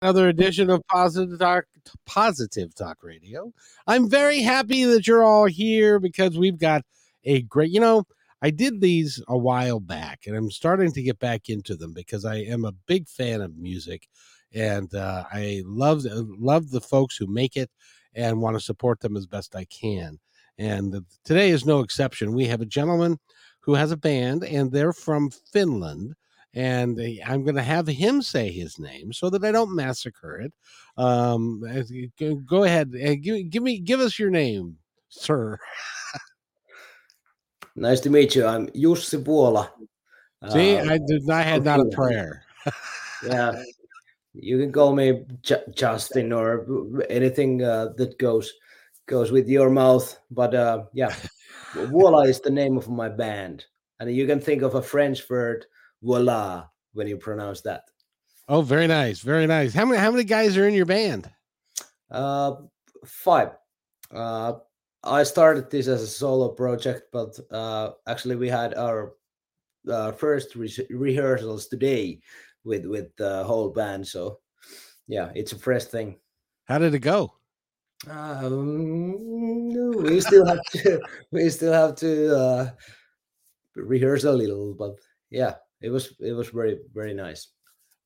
Another edition of Positive Talk Positive Talk Radio. I'm very happy that you're all here because we've got a great, you know, I did these a while back and I'm starting to get back into them because I am a big fan of music and uh, I love love the folks who make it and want to support them as best I can. And today is no exception. We have a gentleman who has a band and they're from Finland and I'm going to have him say his name so that I don't massacre it. Um, go ahead, give, give me, give us your name, sir. nice to meet you. I'm Jussi Vuola. See, uh, I did. I had not a prayer. yeah, you can call me J- Justin or anything uh, that goes goes with your mouth. But uh, yeah, Vuola is the name of my band, and you can think of a French word voila when you pronounce that. Oh, very nice, very nice. How many how many guys are in your band? Uh, five. Uh, I started this as a solo project, but uh, actually we had our uh, first re- rehearsals today with with the whole band. So yeah, it's a fresh thing. How did it go? Um, we still have to we still have to uh, rehearse a little, but yeah, it was it was very very nice.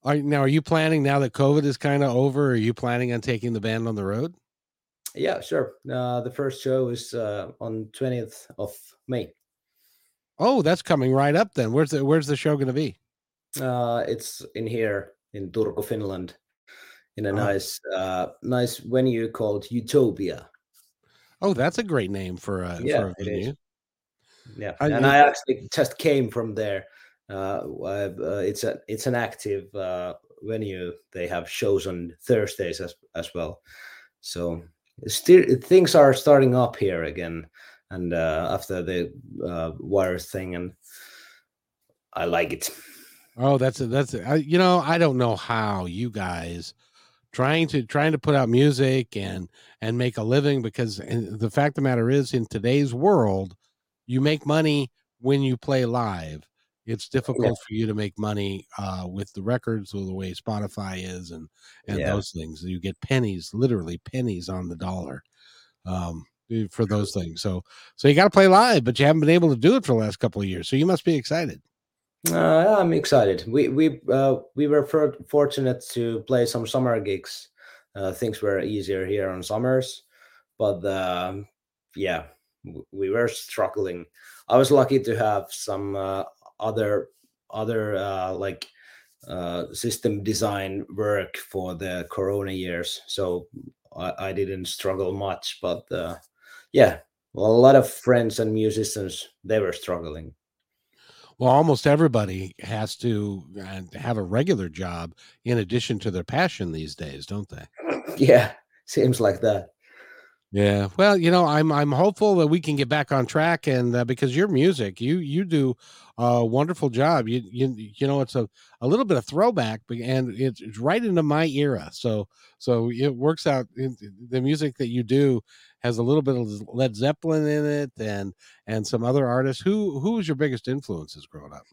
Are now are you planning now that COVID is kind of over? Are you planning on taking the band on the road? Yeah, sure. Uh, the first show is uh, on twentieth of May. Oh, that's coming right up then. Where's the Where's the show going to be? Uh, it's in here in Turku, Finland, in a oh. nice uh, nice venue called Utopia. Oh, that's a great name for a, yeah, for a venue. Yeah, I, and I actually just came from there uh, uh, it's a it's an active uh, venue. They have shows on Thursdays as as well. So still things are starting up here again, and uh, after the virus thing, and I like it. Oh, that's a, that's a, I, you know I don't know how you guys trying to trying to put out music and and make a living because the fact of the matter is in today's world you make money when you play live it's difficult yeah. for you to make money uh, with the records or the way Spotify is and and yeah. those things. You get pennies, literally pennies on the dollar um, eh, for those things. So so you got to play live, but you haven't been able to do it for the last couple of years. So you must be excited. Uh, I'm excited. We we uh, we were for, fortunate to play some summer gigs. Uh, things were easier here on summers, but um, yeah, we were struggling. I was lucky to have some uh, other other uh, like uh, system design work for the corona years. So i, I didn't struggle much but uh, yeah well, a lot of friends and musicians they were struggling. Well almost everybody has to have a regular job in addition to their passion these days don't they? Yeah seems like that yeah. Well, you know, I'm I'm hopeful that we can get back on track and uh, because your music, you you do a wonderful job. You you you know, it's a a little bit of throwback and it's, it's right into my era. So so it works out the music that you do has a little bit of Led Zeppelin in it and and some other artists. Who who was your biggest influences growing up?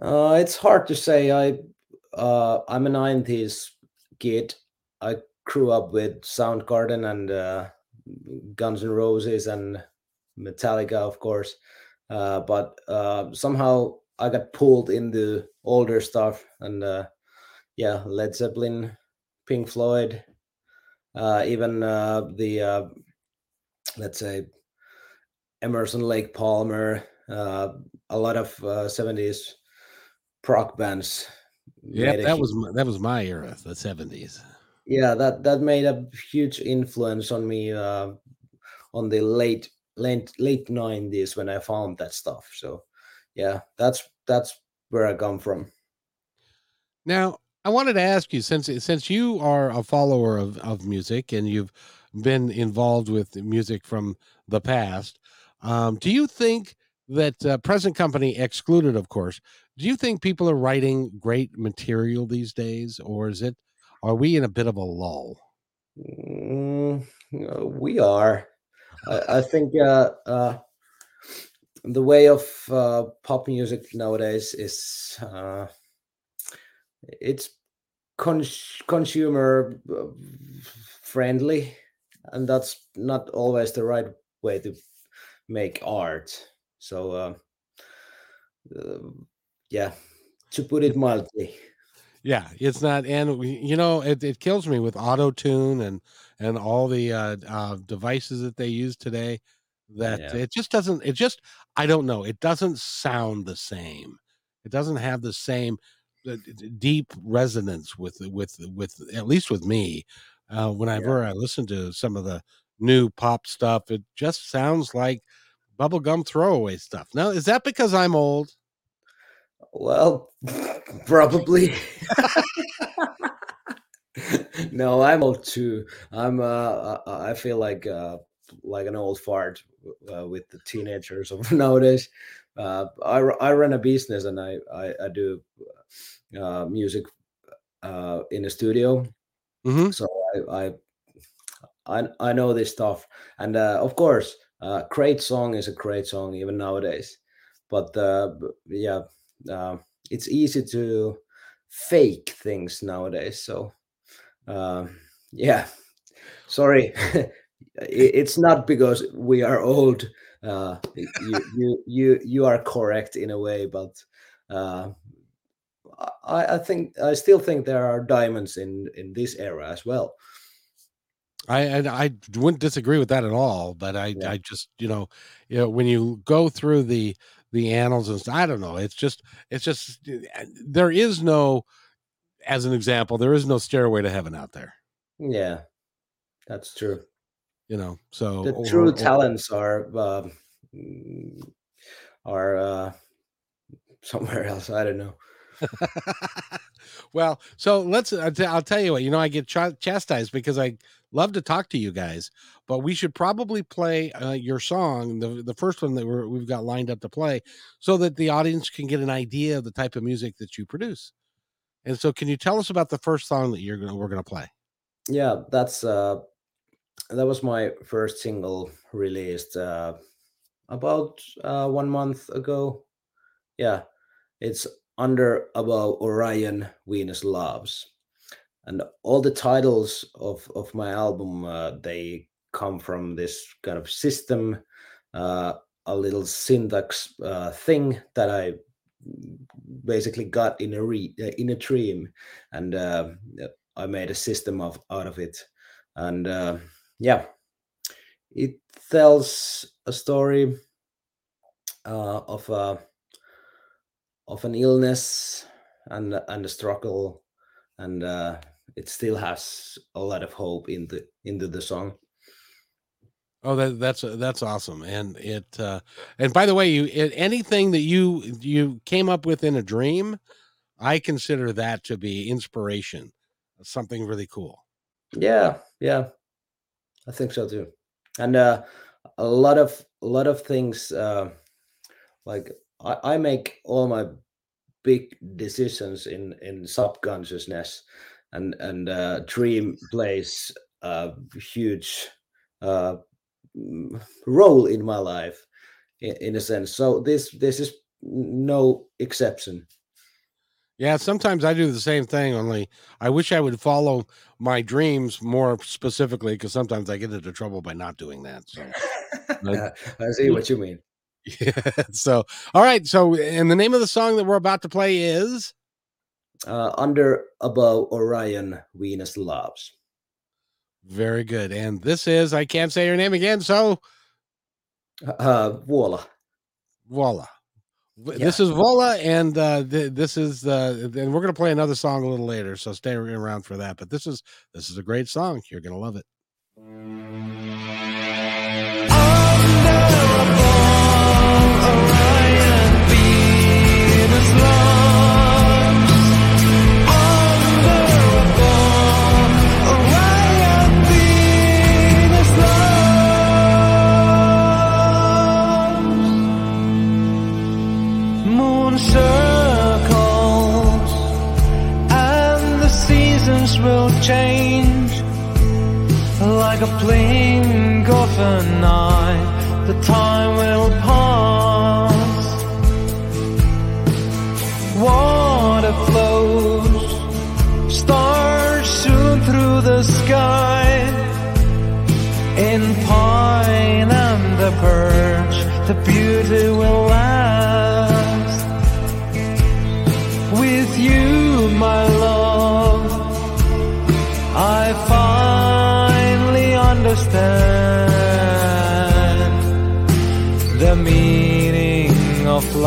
Uh it's hard to say. I uh I'm a 90s kid. I grew up with Soundgarden and uh Guns N' Roses and Metallica, of course. Uh, but uh, somehow I got pulled into older stuff and uh, yeah, Led Zeppelin, Pink Floyd, uh, even uh, the uh, let's say Emerson Lake Palmer, uh, a lot of uh, 70s prog bands. Yeah, that was my, that was my era, the 70s. Yeah, that that made a huge influence on me uh, on the late late late 90s when I found that stuff. So, yeah, that's that's where I come from. Now, I wanted to ask you since since you are a follower of of music and you've been involved with music from the past, um, do you think that uh, present company excluded, of course, do you think people are writing great material these days, or is it are we in a bit of a lull? Mm, uh, we are. I, I think uh, uh, the way of uh, pop music nowadays is uh, it's cons- consumer uh, friendly and that's not always the right way to make art so yeah to put it mildly yeah it's not and you know it, it kills me with auto tune and and all the uh, uh, devices that they use today that yeah. it just doesn't it just i don't know it doesn't sound the same it doesn't have the same deep resonance with with with at least with me. Uh, whenever yeah. I listen to some of the new pop stuff, it just sounds like bubblegum throwaway stuff. Now, is that because I'm old? Well, probably. no, I'm old too. I'm. Uh, I feel like uh, like an old fart uh, with the teenagers of nowadays. Uh, I I run a business and I I, I do uh, music uh, in the studio. Mm-hmm. So I, I, I I know this stuff, and uh, of course, uh, great song is a great song even nowadays. But uh, yeah, uh, it's easy to fake things nowadays. So uh, yeah, sorry, it's not because we are old. Uh, you, you you you are correct in a way, but uh, I, I think I still think there are diamonds in in this era as well. I and I wouldn't disagree with that at all, but I yeah. I just you know you know when you go through the the annals and stuff, I don't know. It's just it's just eh, there is no, as an example, there is no stairway to heaven out there. Yeah, that's true. You know, so the or, true or, talents are uh, are uh, somewhere else. I don't know. well, so let's. I'll tell you what. You know, I get ch- chastised because I love to talk to you guys, but we should probably play uh, your song, the the first one that we have got lined up to play, so that the audience can get an idea of the type of music that you produce. And so, can you tell us about the first song that you're gonna we're gonna play? Yeah, that's uh, that was my first single released uh, about uh, one month ago. Yeah, it's under above Orion Venus loves and all the titles of of my album uh, they come from this kind of system uh, a little syntax uh, thing that I basically got in a re- uh, in a dream. And uh, I made a system of out of it. And uh, yeah it tells a story of a of an illness and and a struggle and uh, it still has a lot of hope into into the song. Oh that, that's that's awesome and it uh, and by the way you it, anything that you you came up with in a dream i consider that to be inspiration something really cool. Yeah yeah i think so too and uh, a lot of a lot of things uh, like I, I make all my big decisions in in subconsciousness and and uh, dream plays a huge uh, role in my life in, in, a sense so this this is no exception yeah sometimes i do the same thing only i wish i would follow my dreams more specifically because sometimes i get into trouble by not doing that so I see what you mean Yeah. So, all right. So, and the name of the song that we're about to play is uh, Under Above Orion Venus Loves. Very good. And this is, I can't say your name again. So, Uh, voila. Voila. This is Vuola, and uh, th- this is uh, and we're gonna play another song a little later, so stay around for that. But this is this is a great song. You're gonna love it. A blink of an eye. The time will pass. Water flows, stars soon through the sky. In pine and the birch, the beauty will last.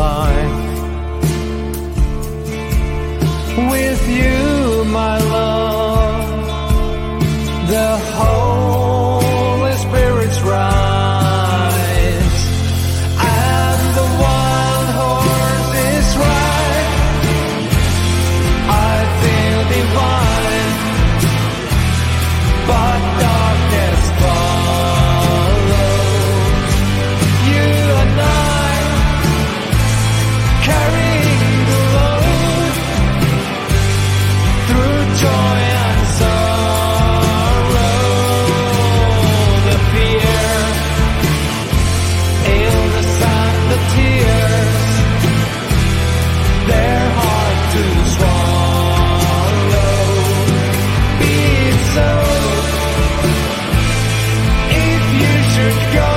Meaning should go,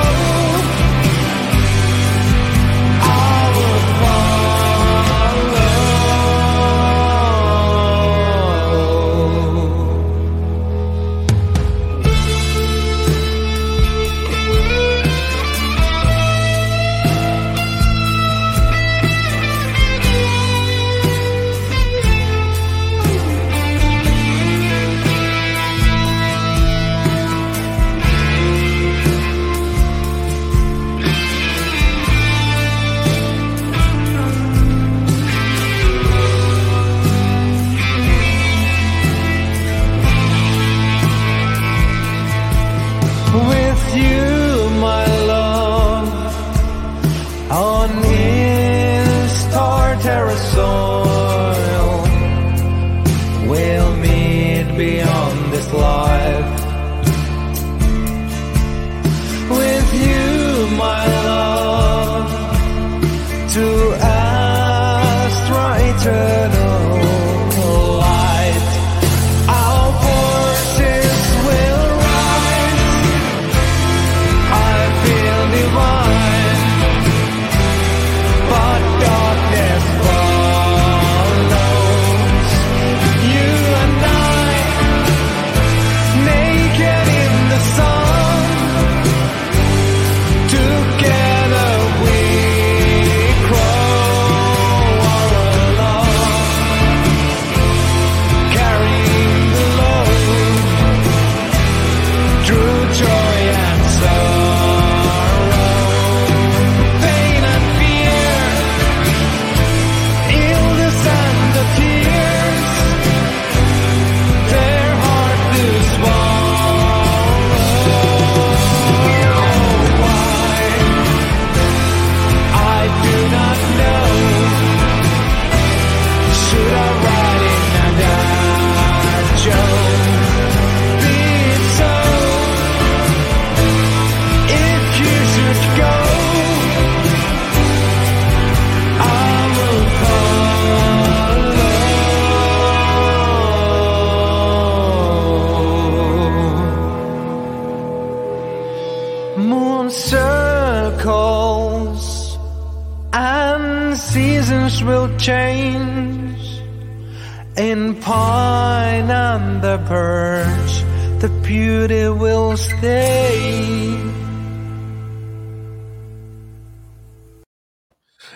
the beauty will stay.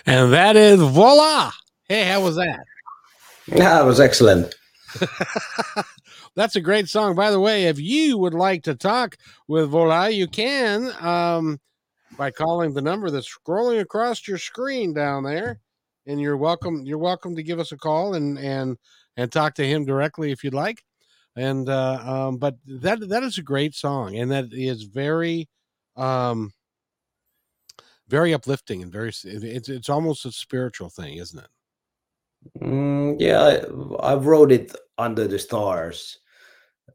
And that is voila. Hey, how was that? Yeah, it was excellent. That's a great song. By the way, if you would like to talk with Voila, you can um, by calling the number that's scrolling across your screen down there. And you're welcome. You're welcome to give us a call and and and talk to him directly if you'd like. And uh, um, but that that is a great song, and that is very um, very uplifting and very. It's it's almost a spiritual thing, isn't it? Mm, yeah, I, I wrote it under the stars,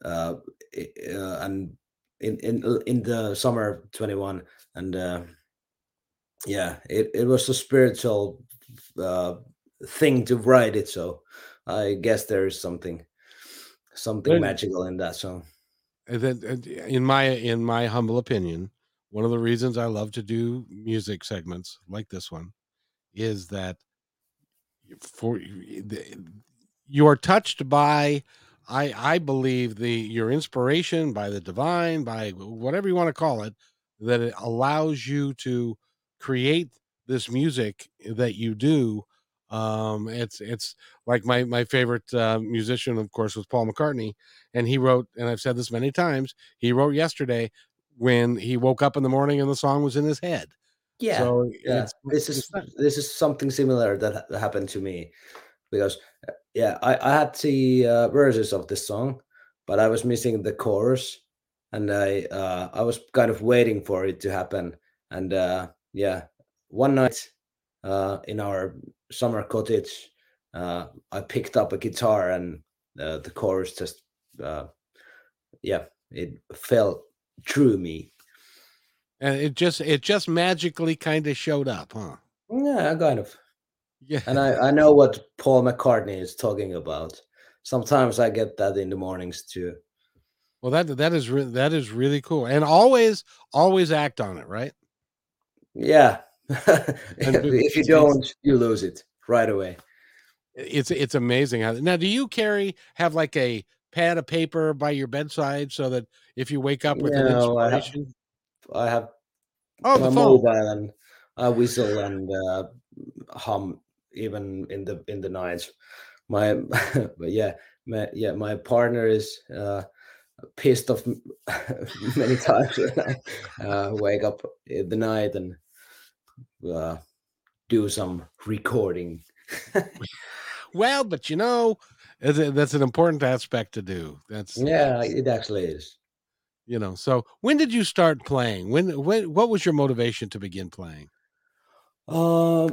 uh, uh, and in in in the summer twenty one, and uh, yeah, it it was a spiritual uh, thing to write it. So I guess there is something something magical in that song. And then, in my in my humble opinion, one of the reasons I love to do music segments like this one is that for you are touched by I I believe the your inspiration by the divine by whatever you want to call it that it allows you to create this music that you do um it's it's like my my favorite uh, musician of course was Paul McCartney and he wrote and I've said this many times he wrote yesterday when he woke up in the morning and the song was in his head. Yeah, so yeah. it's, This is this is something similar that ha- happened to me because uh, yeah, I I had the uh, verses of this song, but I was missing the chorus, and I uh, I was kind of waiting for it to happen, and uh, yeah, one night uh, in our summer cottage, uh, I picked up a guitar and uh, the chorus just uh, yeah, it fell through me. and it just it just magically kind of showed up huh Yeah, kind of. yeah And I, I know what Paul McCartney is talking about. Sometimes I get that in the mornings too. Well, that that is re- that is really cool, and always always act on it, right? Yeah. If you don't, you lose it right away. It's it's amazing how. Now, do you carry have like a pad of paper by your bedside so that if you wake up with an No, I have- inspiration, I have oh, my mobile and I whistle and uh, hum even in the in the nights. My but yeah, my, yeah, my partner is uh, pissed off many times when I uh, wake up in the night and uh, do some recording. Well, but you know, that's an important aspect to do. That's Yeah, it actually is. you know. So, when did you start playing? When when what was your motivation to begin playing? Uh,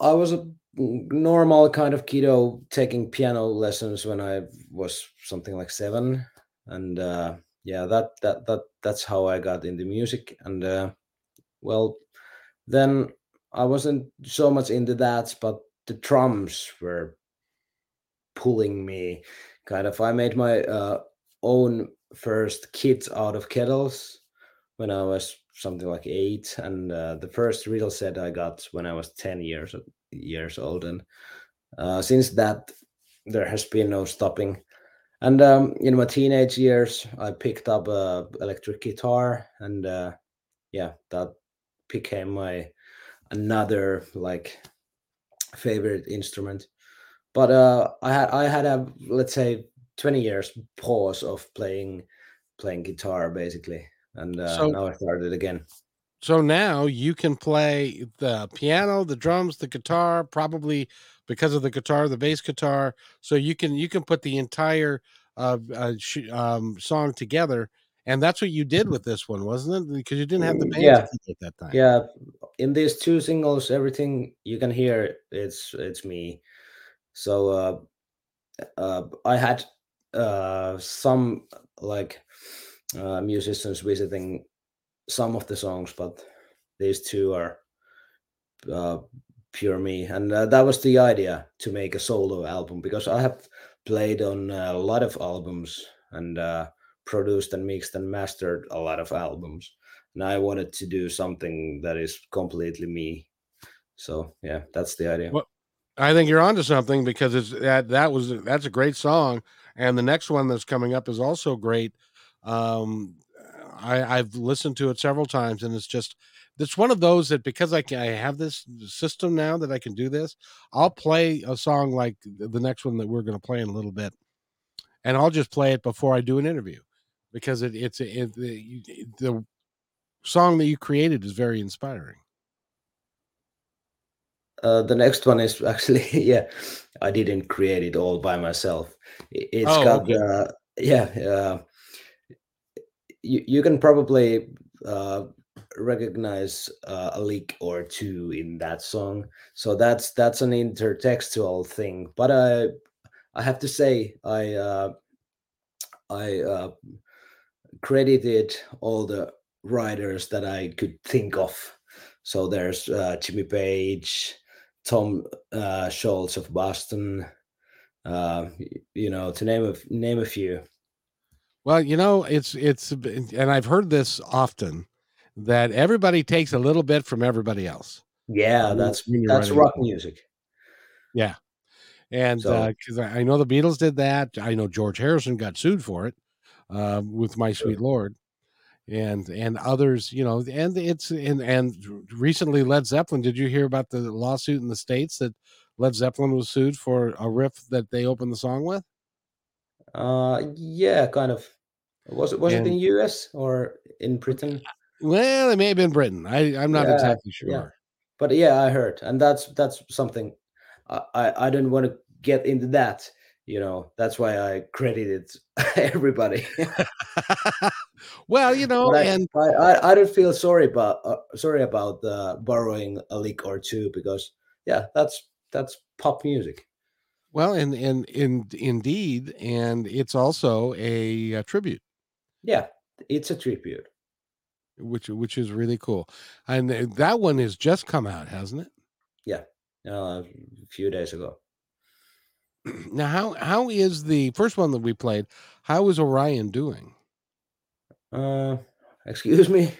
I was a normal kind of kiddo taking piano lessons when I was something like seven, and uh, yeah, that that that that's how I got into music. And uh, well, then I wasn't so much into that, but the drums were pulling me. Kind of, I made my uh, own first kit out of kettles when I was something like eight, and uh, the first real set I got when I was ten years years old, and uh, since that there has been no stopping. And um, in my teenage years, I picked up a electric guitar, and uh, yeah, that became my another like favorite instrument. But uh, I had I had a let's say twenty years pause of playing playing guitar basically, and uh, So- now I started again. So now you can play the piano, the drums, the guitar, probably because of the guitar, the bass guitar. So you can you can put the entire uh, uh sh- um, song together, and that's what you did with this one, wasn't it? Because you didn't have the band yeah. at that time. Yeah, in these two singles, everything you can hear it's it's me. So uh, uh, I had uh, some like uh, musicians visiting some of the songs, but these two are uh, pure me, and uh, that was the idea to make a solo album because I have played on a lot of albums and uh, produced and mixed and mastered a lot of albums, and I wanted to do something that is completely me. So yeah, that's the idea. Well, I think you're onto something because it's that that was that's a great song, and the next one that's coming up is also great. Um, I, I've listened to it several times, and it's just it's one of those that because I can I have this system now that I can do this. I'll play a song like the next one that we're going to play in a little bit, and I'll just play it before I do an interview because it, it's it, the, the song that you created is very inspiring. Uh, the next one is actually yeah, I didn't create it all by myself. It's Oh, got okay. uh, yeah. Uh, you you can probably uh, recognize uh, a leak or two in that song. So that's that's an intertextual thing. But I I have to say I uh, I uh, credited all the writers that I could think of. So there's uh, Jimmy Page, Tom uh, Scholz of Boston, uh, you know, to name a name a few. Well, you know, it's it's and I've heard this often that everybody takes a little bit from everybody else. Yeah, that's that's rock song. music. Yeah. And So- because I I know the Beatles did that, I know George Harrison got sued for it um, with "My Sweet Lord," and and others, you know, and it's and and recently Led Zeppelin. Did you hear about the lawsuit in the states that Led Zeppelin was sued for a riff that they opened the song with? Uh, yeah, kind of. Was it was it And- in U.S. or in Britain? Well, it may have been Britain. I I'm not Yeah, exactly sure. yeah. But yeah, I heard, and that's that's something. I I, I don't want to get into that. You know, that's why I credited everybody. well, you know, I, and I, I, don't feel sorry about uh, sorry about uh, borrowing a lick or two because yeah, that's that's pop music. well, and and in indeed, and it's also a, uh tribute. Yeah, it's a tribute. which which is really cool. And that one has just come out, hasn't it? Uh, a few days ago. Now, how how is the first one that we played? How is Orion doing? Uh, excuse me.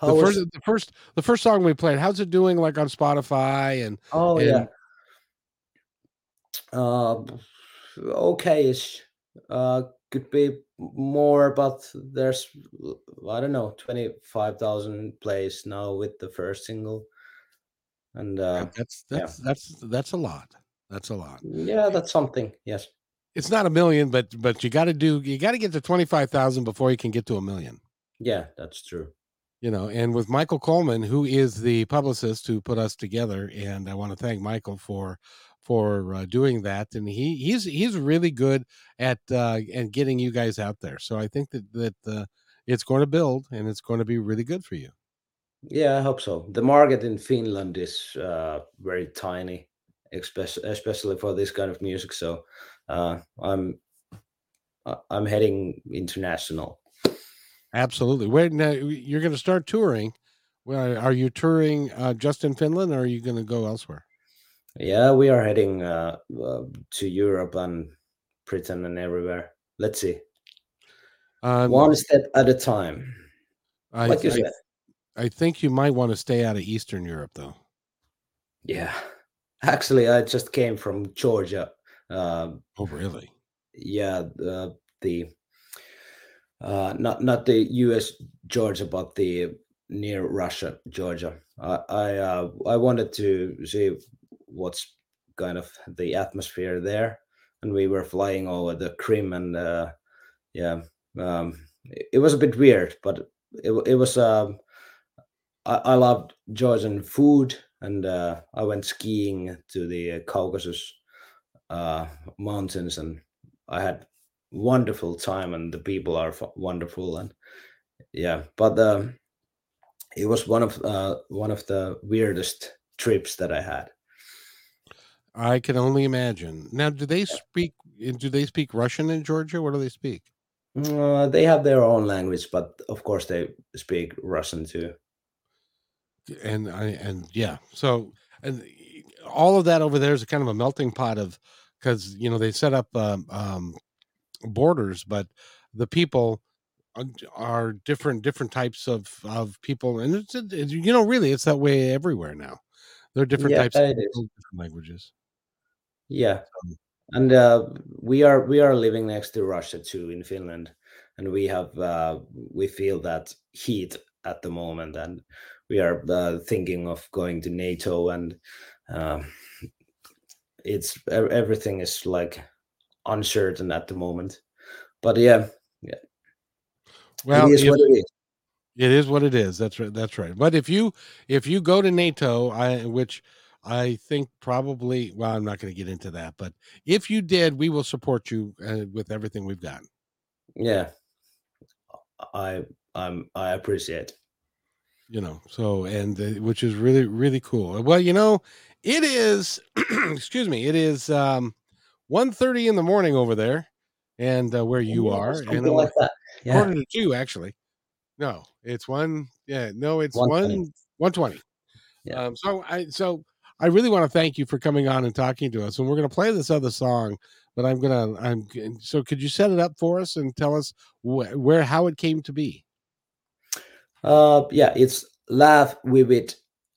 The was- first the first the first song we played. How's it doing? Like on Spotify and oh yeah. and- Uh, okay-ish. Uh, could be more, but there's I don't know twenty five thousand plays now with the first single, and uh, that's yeah. that's that's that's a lot. That's a lot. yeah, that's something. Yes. It's not a million, but but you got to do you got to get to twenty five thousand before you can get to a million. Yeah, that's true. you know and with michael coleman who is the publicist who put us together and i want to thank michael for for uh, doing that and he he's he's really good at uh and getting you guys out there so i think that that uh, it's going to build and it's going to be really good for you Yeah, I hope so. The market in Finland is uh, very tiny, especially especially for this kind of music. So uh, I'm I- I'm heading international. absolutely where now you're going to start touring are you touring uh just in finland or are you going to go elsewhere Yeah, we are heading uh, uh, to Europe and Britain and everywhere. Let's see, um, one step at a time. I, Like you I, said. I think you might want to stay out of eastern europe though Yeah, actually, I just came from Georgia. Uh, oh really yeah, uh, the uh, not not the U.S. Georgia, but the near Russia Georgia. I I, uh, I wanted to see what's kind of the atmosphere there, and we were flying over the Crim, and uh, yeah, um, it, it was a bit weird, but it it was. Um, I, I loved Georgian food, and uh, I went skiing to the uh, Caucasus uh, mountains, and I had wonderful time, and the people are fu- wonderful, and yeah, but um, it was one of uh, one of the weirdest trips that I had. I can only imagine. Now, do they speak? Do they speak Russian in Georgia? What do they speak? Uh, they have their own language, but of course they speak Russian too. And I and yeah, so and all of that over there is kind of a melting pot of because you know they set up um, um, borders, but the people are- are different different types of of people, and it's, it's you know really it's that way everywhere now. There are different Yeah, types of people, different languages. Yeah, Um, and uh, we are we are living next to Russia too in Finland, and we have uh, we feel that heat at the moment, and we are uh, thinking of going to NATO, and um, it's everything is like uncertain at the moment. But yeah, Well, it is if- what it is. It is what it is. That's right. That's right. But if you if you go to NATO, I which I think probably well, I'm not going to get into that, but if you did, we will support you uh, with everything we've got. Yeah, I I'm I appreciate. You know, so and uh, which is really really cool. Well, you know, it is. excuse me. It is um, 1.30 in the morning over there, and uh, where you Yeah, are, and like. Yeah, quarter to two actually. No, it's one. Yeah, no, it's 1:20. one one twenty. Yeah. Um, so I so I really want to thank you for coming on and talking to us, and we're going to play this other song. But I'm gonna I'm so could you set it up for us and tell us wh- where how it came to be? Uh, yeah, it's laugh with it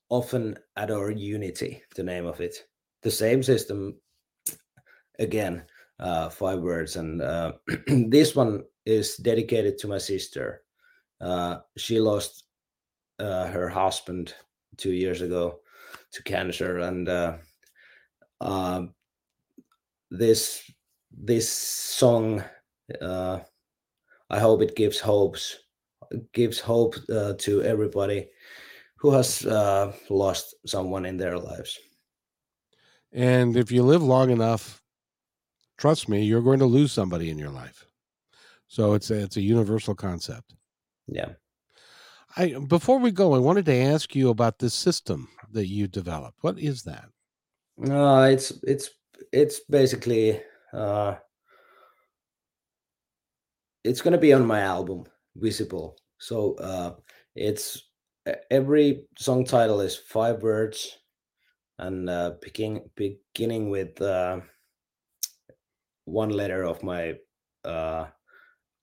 often at our unity. The name of it, the same system. Again, uh, five words, and uh, this one is dedicated to my sister. Uh, she lost uh, her husband two years ago to cancer, and uh, um, this this song, uh, I hope it gives hopes gives hope uh, to everybody who has uh, lost someone in their lives. And if you live long enough, trust me, you're going to lose somebody in your life. So it's a, it's a universal concept. Yeah. I before we go, I wanted to ask you about this system that you developed. What is that? No, it's it's it's basically uh, it's gonna be on my album, Visible. So uh, it's every song title is five words, and uh, beginning beginning with uh, one letter of my uh,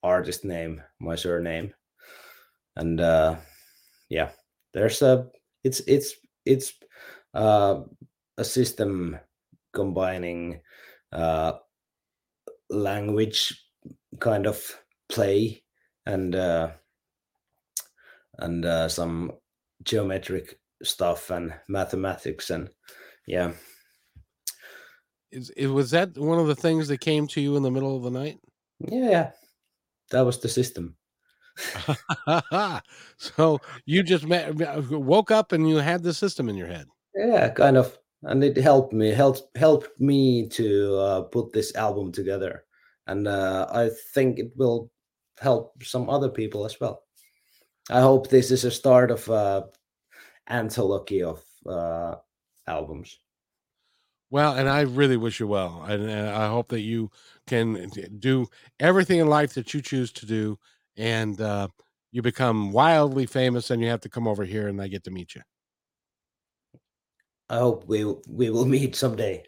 artist name, my surname, and uh, yeah, there's a it's it's it's uh, a system combining uh, language kind of play and uh, and uh, some geometric stuff and mathematics and yeah. Is it was that one of the things that came to you in the middle of the night? yeah that was the system. So you just met, woke up and you had the system in your head. yeah kind of. And it helped me helped helped me to uh, put this album together. And uh, i think it will help some other people as well. I hope this is a start of uh anthology of uh albums. Well, and I really wish you well, and, and I hope that you can do everything in life that you choose to do, and uh, you become wildly famous, and you have to come over here, and I get to meet you. i hope we we will meet someday.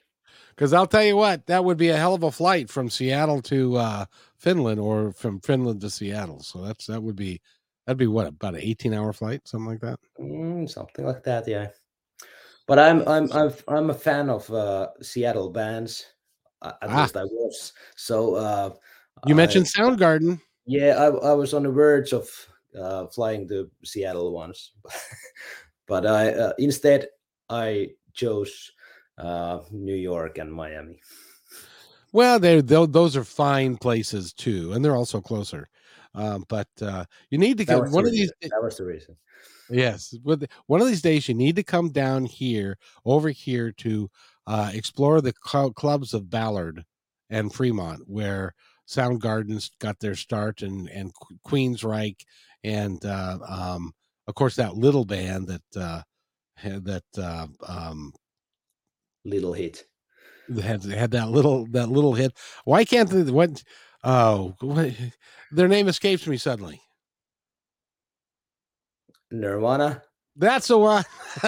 Because I'll tell you what, that would be a hell of a flight from Seattle to uh, Finland, or from Finland to Seattle. So that's that would be that'd be what about an eighteen-hour flight, something like that. Mm, something like that yeah but i'm i'm i'm, i'm a fan of uh seattle bands at Ah. least i was so uh You I- mentioned Soundgarden. Yeah, I, I was on the verge of uh, flying to Seattle once, but I uh, instead I chose uh, New York and Miami. Well, they tho- those are fine places too, and they're also closer. Um, but uh, you need to That go was the one of these. That was the reason. Yes, with one of these days, you need to come down here, over here, to uh, explore the cl- clubs of Ballard and Fremont, where Soundgarden's got their start, and and Qu- Queensryche, and uh, um, of course that little band that uh, had that uh, um, Little hit. Had had that little that little hit. Why can't the what? Oh, what, their name escapes me suddenly. Nirvana. That's the one.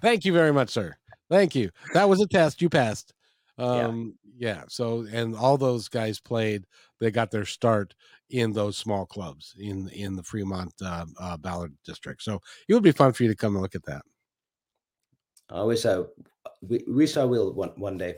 Thank you very much, sir. Thank you. That was a test. You passed. Um, yeah. So, and all those guys played. They got their start in those small clubs in in the Fremont uh, uh, Ballard district. So it would be fun for you to come and look at that. I wish I wish I will one one day.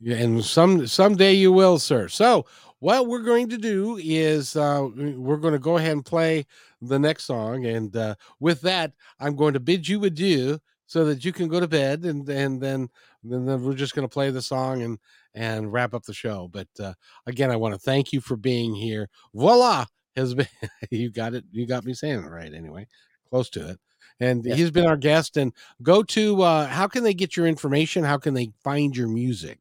Yeah, and some someday you will, sir. So what we're going to do is uh, we're going to go ahead and play the next song, and uh, with that, I'm going to bid you adieu so that you can go to bed, and and then then, then we're just going to play the song and and wrap up the show. But uh, again, I want to thank you for being here. Voila has been you got it. You got me saying it right anyway, close to it. And Yes. he's been our guest. And go to uh, how can they get your information? How can they find your music?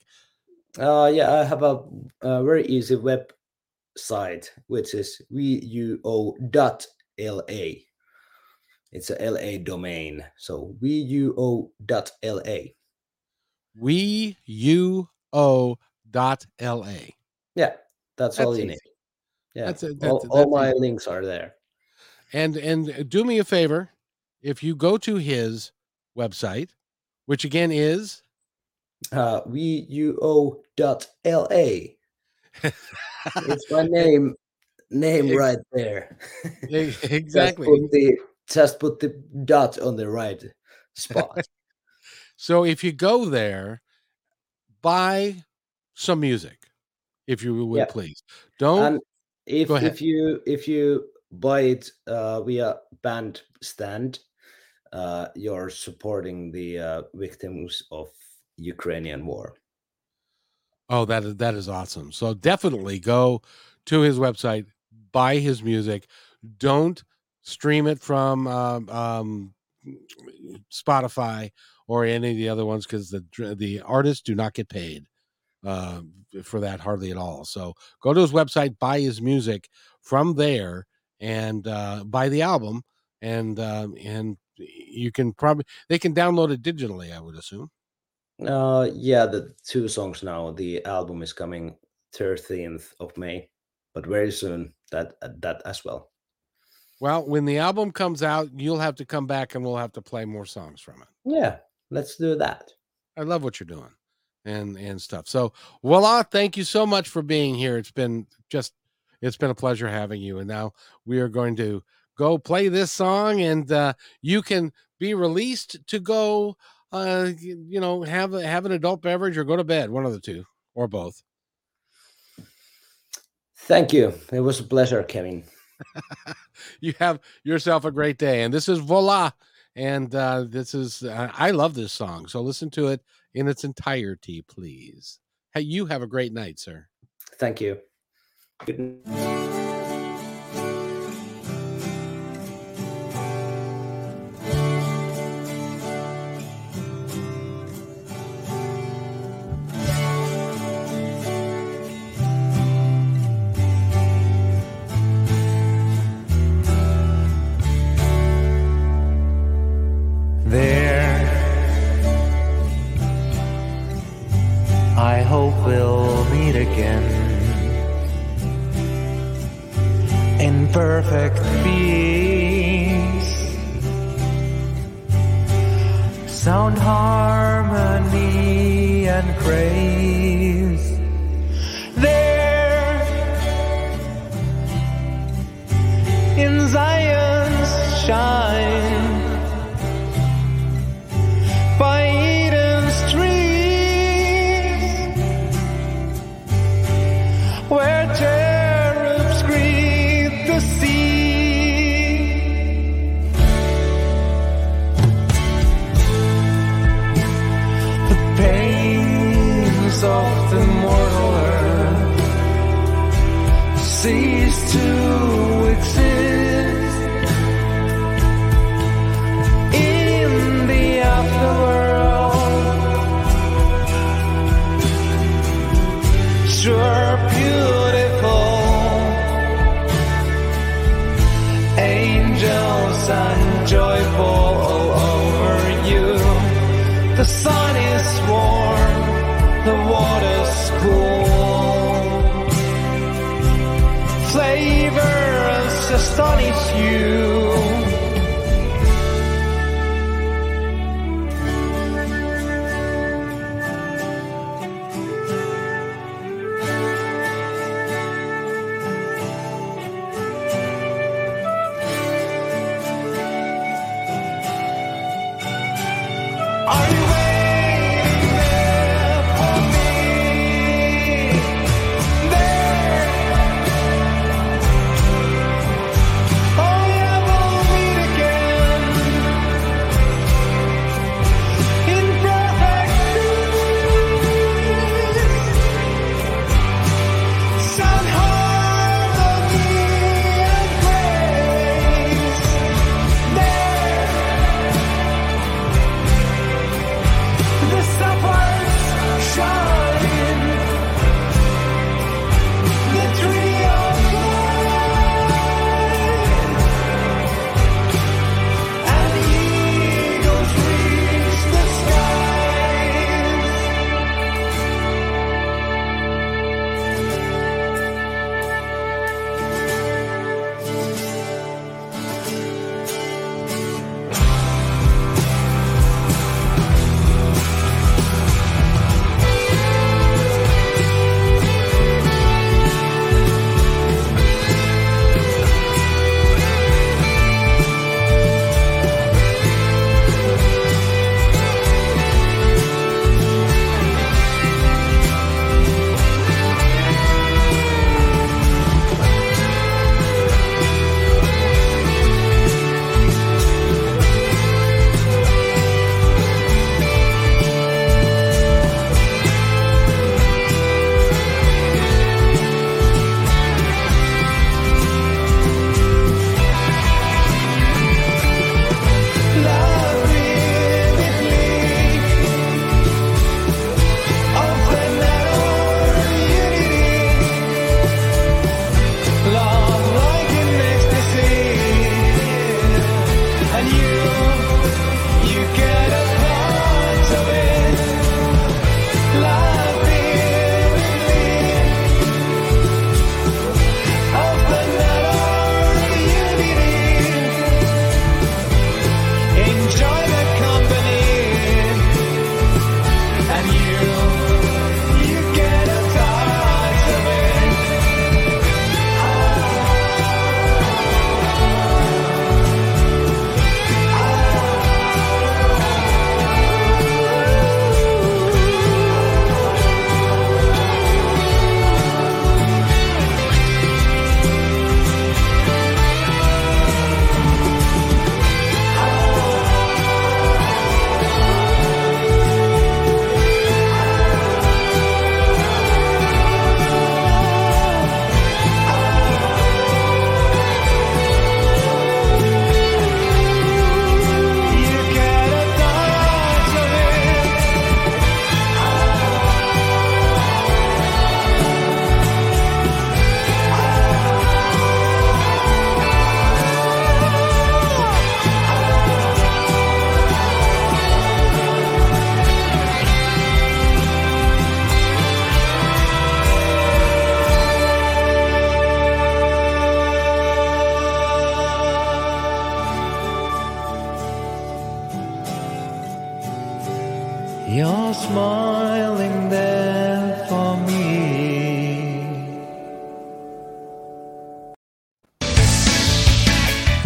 Uh, yeah, I have a, a very easy website, which is vuo.la. It's a LA domain. So vuo.la. We U O dot L A. Yeah, that's, all you easy. need. Yeah, That's all, That's- all that's my easy. links are there. And and do me a favor, if you go to his website, which again is Uh, vuo.la. It's my name, name right there. E- Just exactly. put the just put the dot on the right spot. So if you go there, buy some music, if you would Yeah. please. Don't and if if you if you buy it uh, via band stand, uh, you're supporting the uh, victims of Ukrainian war. Oh, that is that is awesome. So definitely go to his website, buy his music. Don't stream it from um, um, Spotify or any of the other ones because the the artists do not get paid uh, for that hardly at all. So go to his website, buy his music from there, and uh, buy the album, and um, and you can probably they can download it digitally. I would assume. Uh, yeah, the two songs now. The album is coming 13th of May, but very soon that that as well. Well, when the album comes out, you'll have to come back and we'll have to play more songs from it. Yeah, let's do that. I love what you're doing and and stuff. So, Vuola, thank you so much for being here. It's been just it's been a pleasure having you. And now we are going to go play this song and uh you can be released to go uh you know, have have an adult beverage or go to bed, one of the two or both. Thank you. It was a pleasure, Kevin. you have yourself a great day. And this is Vuola. And uh, this is, uh, I love this song. So listen to it in its entirety, please. Hey, you have a great night, sir. Thank you. Good n- Flavors astonish you.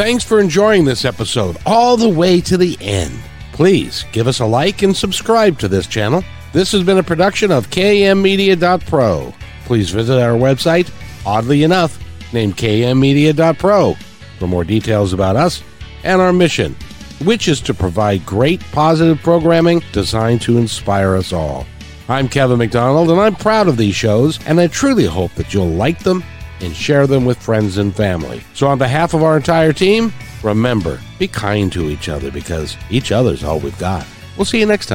Thanks for enjoying this episode all the way to the end. Please give us a like and subscribe to this channel. This has been a production of kmmedia.pro. Please visit our website, oddly enough, named kmmedia.pro, for more details about us and our mission, which is to provide great positive programming designed to inspire us all. I'm Kevin McDonald, and I'm proud of these shows, and I truly hope that you'll like them and share them with friends and family. So, on behalf of our entire team, remember be kind to each other because each other's all we've got. We'll see you next time.